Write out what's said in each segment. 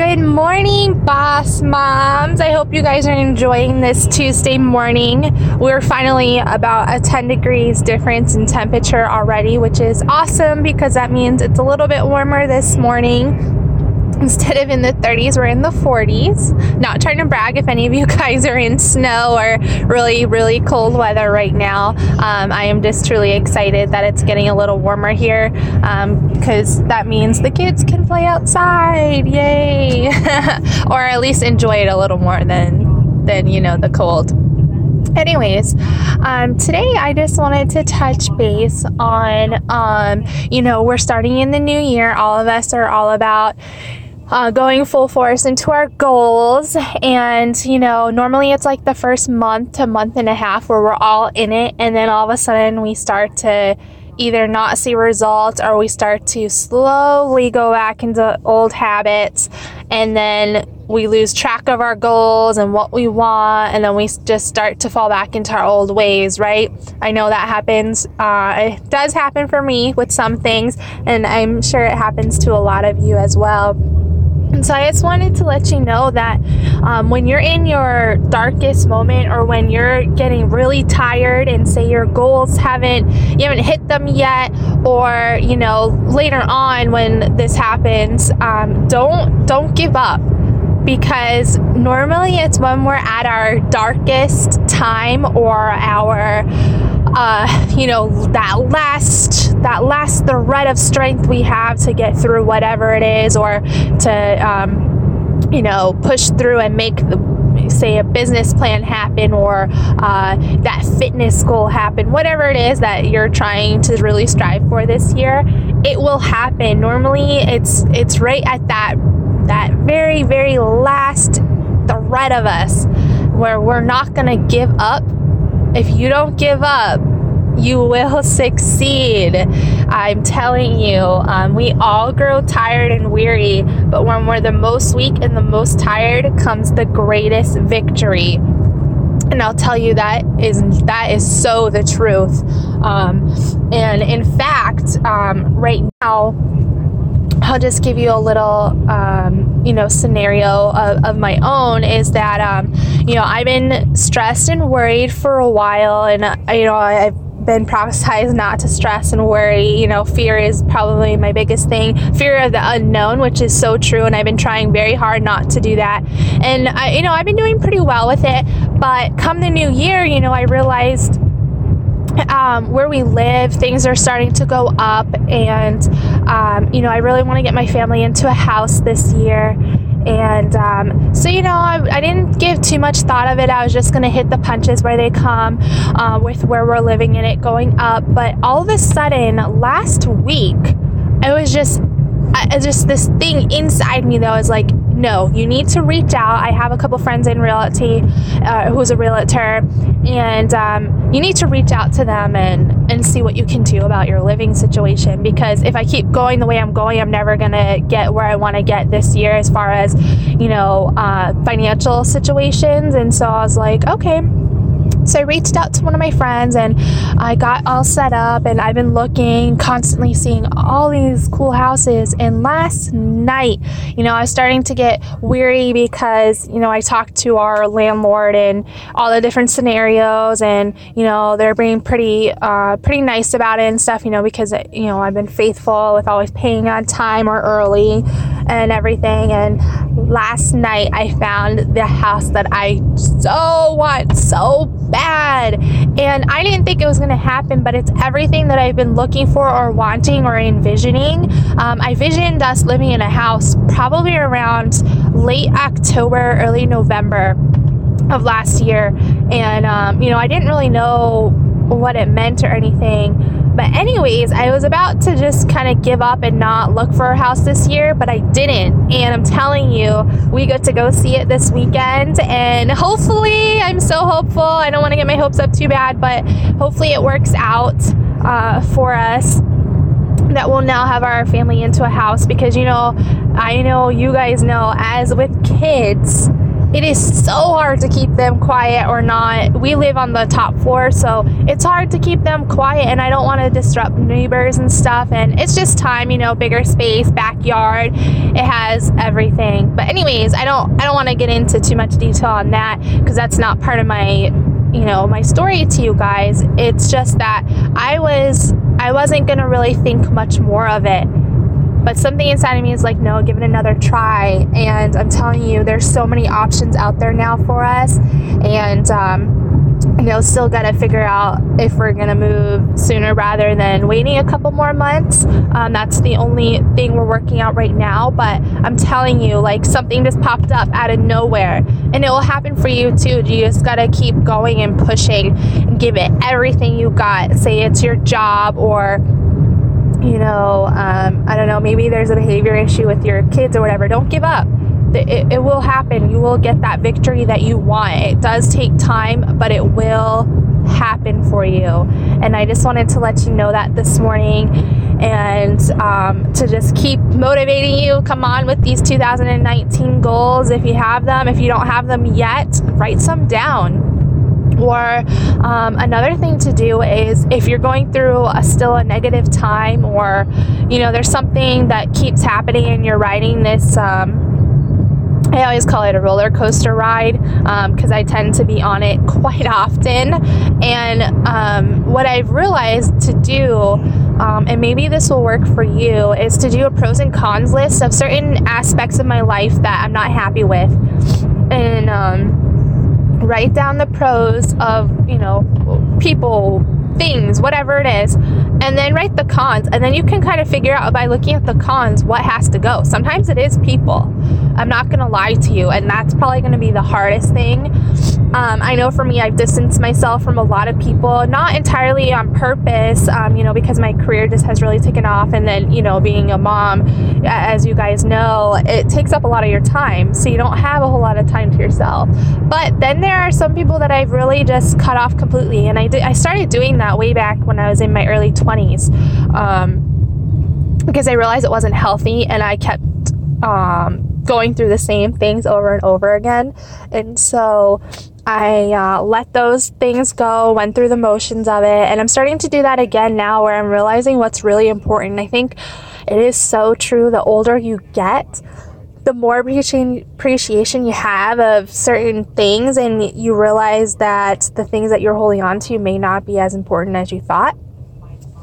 Good morning, boss moms. I hope you guys are enjoying this Tuesday morning. We're finally about a 10 degrees difference in temperature already, which is awesome because that means it's a little bit warmer this morning instead of in the 30s, we're in the 40s. Not trying to brag if any of you guys are in snow or really, really cold weather right now. Um, I am just truly excited that it's getting a little warmer here because um, that means the kids can play outside. Yay! or at least enjoy it a little more than, than you know, the cold. Anyways, um, today I just wanted to touch base on, um, you know, we're starting in the new year. All of us are all about uh, going full force into our goals. And, you know, normally it's like the first month to month and a half where we're all in it. And then all of a sudden we start to either not see results or we start to slowly go back into old habits. And then we lose track of our goals and what we want. And then we just start to fall back into our old ways, right? I know that happens. Uh, it does happen for me with some things. And I'm sure it happens to a lot of you as well. And so I just wanted to let you know that um, when you're in your darkest moment or when you're getting really tired and say your goals haven't you haven't hit them yet or you know later on when this happens um, don't don't give up. Because normally it's when we're at our darkest time or our uh, you know that last that last thread of strength we have to get through whatever it is or to um, you know push through and make the say a business plan happen or uh, that fitness goal happen whatever it is that you're trying to really strive for this year it will happen. Normally it's it's right at that that very very last thread of us where we're not going to give up if you don't give up, you will succeed. I'm telling you, um, we all grow tired and weary, but when we're the most weak and the most tired comes the greatest victory. And I'll tell you that is that is so the truth. Um, and in fact, um, right now, I'll just give you a little, um, you know, scenario of, of, my own is that, um, you know, I've been stressed and worried for a while, and, uh, you know, I've been prophesized not to stress and worry. You know, fear is probably my biggest thing. Fear of the unknown, which is so true, and I've been trying very hard not to do that. And, I, you know, I've been doing pretty well with it, but come the new year, you know, I realized um, where we live, things are starting to go up, and um, you know, I really want to get my family into a house this year. And um, so, you know, I, I, didn't give too much thought of it. I was just going to hit the punches where they come uh, with where we're living in it going up. But all of a sudden, last week, it was just, uh, just this thing inside me though is like, no, you need to reach out. I have a couple friends in realty uh, who's a realtor, and um, you need to reach out to them and, and see what you can do about your living situation. Because if I keep going the way I'm going, I'm never to get where I want to get this year as far as, you know, uh, financial situations. And so I was like, okay so I reached out to one of my friends and I got all set up and I've been looking, constantly seeing all these cool houses. And last night, you know, I was starting to get weary because, you know, I talked to our landlord and all the different scenarios and, you know, they're being pretty, uh, pretty nice about it and stuff, you know, because, you know, I've been faithful with always paying on time or early and everything. And last night I found the house that I so want so bad. And I didn't think it was going to happen, but it's everything that I've been looking for or wanting or envisioning. Um, I visioned us living in a house probably around late October, early November of last year. And, um, you know, I didn't really know what it meant or anything anyways, I was about to just kind of give up and not look for a house this year, but I didn't. And I'm telling you, we get to go see it this weekend. And hopefully, I'm so hopeful. I don't want to get my hopes up too bad, but hopefully, it works out uh, for us that we'll now have our family into a house because, you know, I know you guys know, as with kids, it is so hard to keep them quiet or not. We live on the top floor, so it's hard to keep them quiet, and I don't want to disrupt neighbors and stuff. And it's just time, you know, bigger space, backyard. It has everything. But anyways, I don't I don't want to get into too much detail on that because that's not part of my you know my story to you guys it's just that i was i wasn't to really think much more of it but something inside of me is like, no, give it another try. And I'm telling you, there's so many options out there now for us. And, um, you know, still got to figure out if we're going to move sooner rather than waiting a couple more months. Um, that's the only thing we're working out right now. But I'm telling you, like, something just popped up out of nowhere. And it will happen for you too. You just got to keep going and pushing and give it everything you got. Say it's your job or you know, um, I don't know, maybe there's a behavior issue with your kids or whatever, don't give up. It, it, will happen. You will get that victory that you want. It does take time, but it will happen for you. And I just wanted to let you know that this morning and um, to just keep motivating you. Come on with these 2019 goals if you have them. If you don't have them yet, write some down or um, another thing to do is if you're going through a, still a negative time, or you know, there's something that keeps happening and you're riding this. Um, I always call it a roller coaster ride because um, I tend to be on it quite often. And um, what I've realized to do, um, and maybe this will work for you, is to do a pros and cons list of certain aspects of my life that I'm not happy with. And um, write down the pros of, you know, people, things, whatever it is, and then write the cons. And then you can kind of figure out by looking at the cons what has to go. Sometimes it is people. I'm not going to lie to you. And that's probably going to be the hardest thing. Um, I know for me, I've distanced myself from a lot of people, not entirely on purpose, um, you know, because my career just has really taken off. And then, you know, being a mom, as you guys know, it takes up a lot of your time. So you don't have a whole lot of time to yourself. But then there are some people that I've really just cut off completely. And I, did, I started doing that way back when I was in my early 20s um, because I realized it wasn't healthy and I kept. Um, going through the same things over and over again. And so I uh, let those things go, went through the motions of it, and I'm starting to do that again now where I'm realizing what's really important. I think it is so true. The older you get, the more appreciation you have of certain things, and you realize that the things that you're holding on to may not be as important as you thought.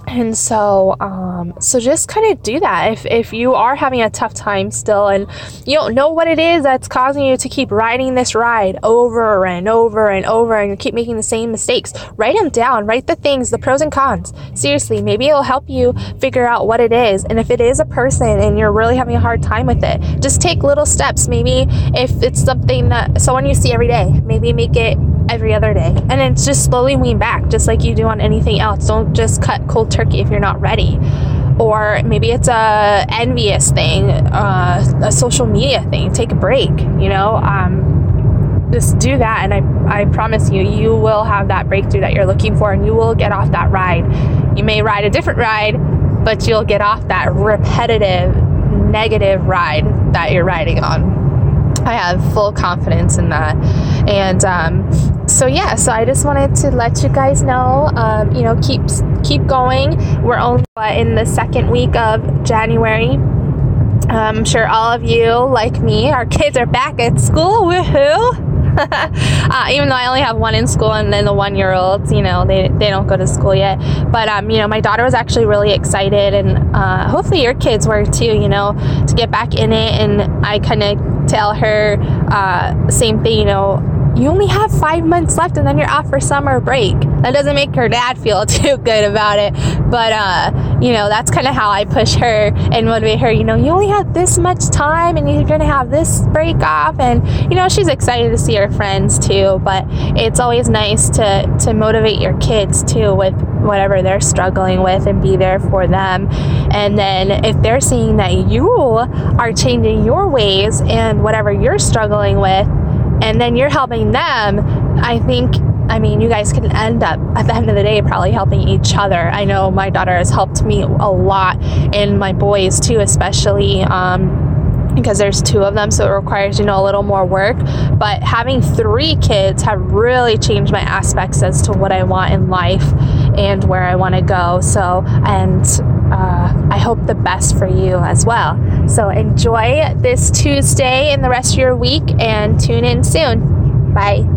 And so um, um, so just kind of do that. If, if you are having a tough time still and you don't know what it is that's causing you to keep riding this ride over and over and over and you keep making the same mistakes write them down. Write the things the pros and cons. Seriously maybe it'll help you figure out what it is. And if it is a person and you're really having a hard time with it just take little steps. Maybe if it's something that someone you see every day maybe make it every other day. And then just slowly wean back just like you do on anything else. Don't just cut cold turkey if you're not ready or maybe it's a envious thing uh, a social media thing take a break you know um, just do that and I, I promise you you will have that breakthrough that you're looking for and you will get off that ride you may ride a different ride but you'll get off that repetitive negative ride that you're riding on I have full confidence in that. And um, so yeah, so I just wanted to let you guys know, um, you know, keep keep going. We're only in the second week of January. I'm sure all of you, like me, our kids are back at school. Woohoo! uh, even though I only have one in school and then the one year olds, you know, they, they don't go to school yet. But, um, you know, my daughter was actually really excited and uh, hopefully your kids were too, you know, to get back in it. And I kind of tell her uh, same thing, you know, you only have five months left and then you're off for summer break. That doesn't make her dad feel too good about it. But, uh, you know, that's kind of how I push her and motivate her. You know, you only have this much time and you're going to have this break off. And, you know, she's excited to see her friends too. But it's always nice to, to motivate your kids too with whatever they're struggling with and be there for them. And then if they're seeing that you are changing your ways and whatever you're struggling with, and then you're helping them, I think I mean, you guys can end up at the end of the day probably helping each other. I know my daughter has helped me a lot, and my boys too, especially. Um, because there's two of them, so it requires, you know, a little more work. But having three kids have really changed my aspects as to what I want in life and where I want to go. So, and uh, I hope the best for you as well. So, enjoy this Tuesday and the rest of your week and tune in soon. Bye.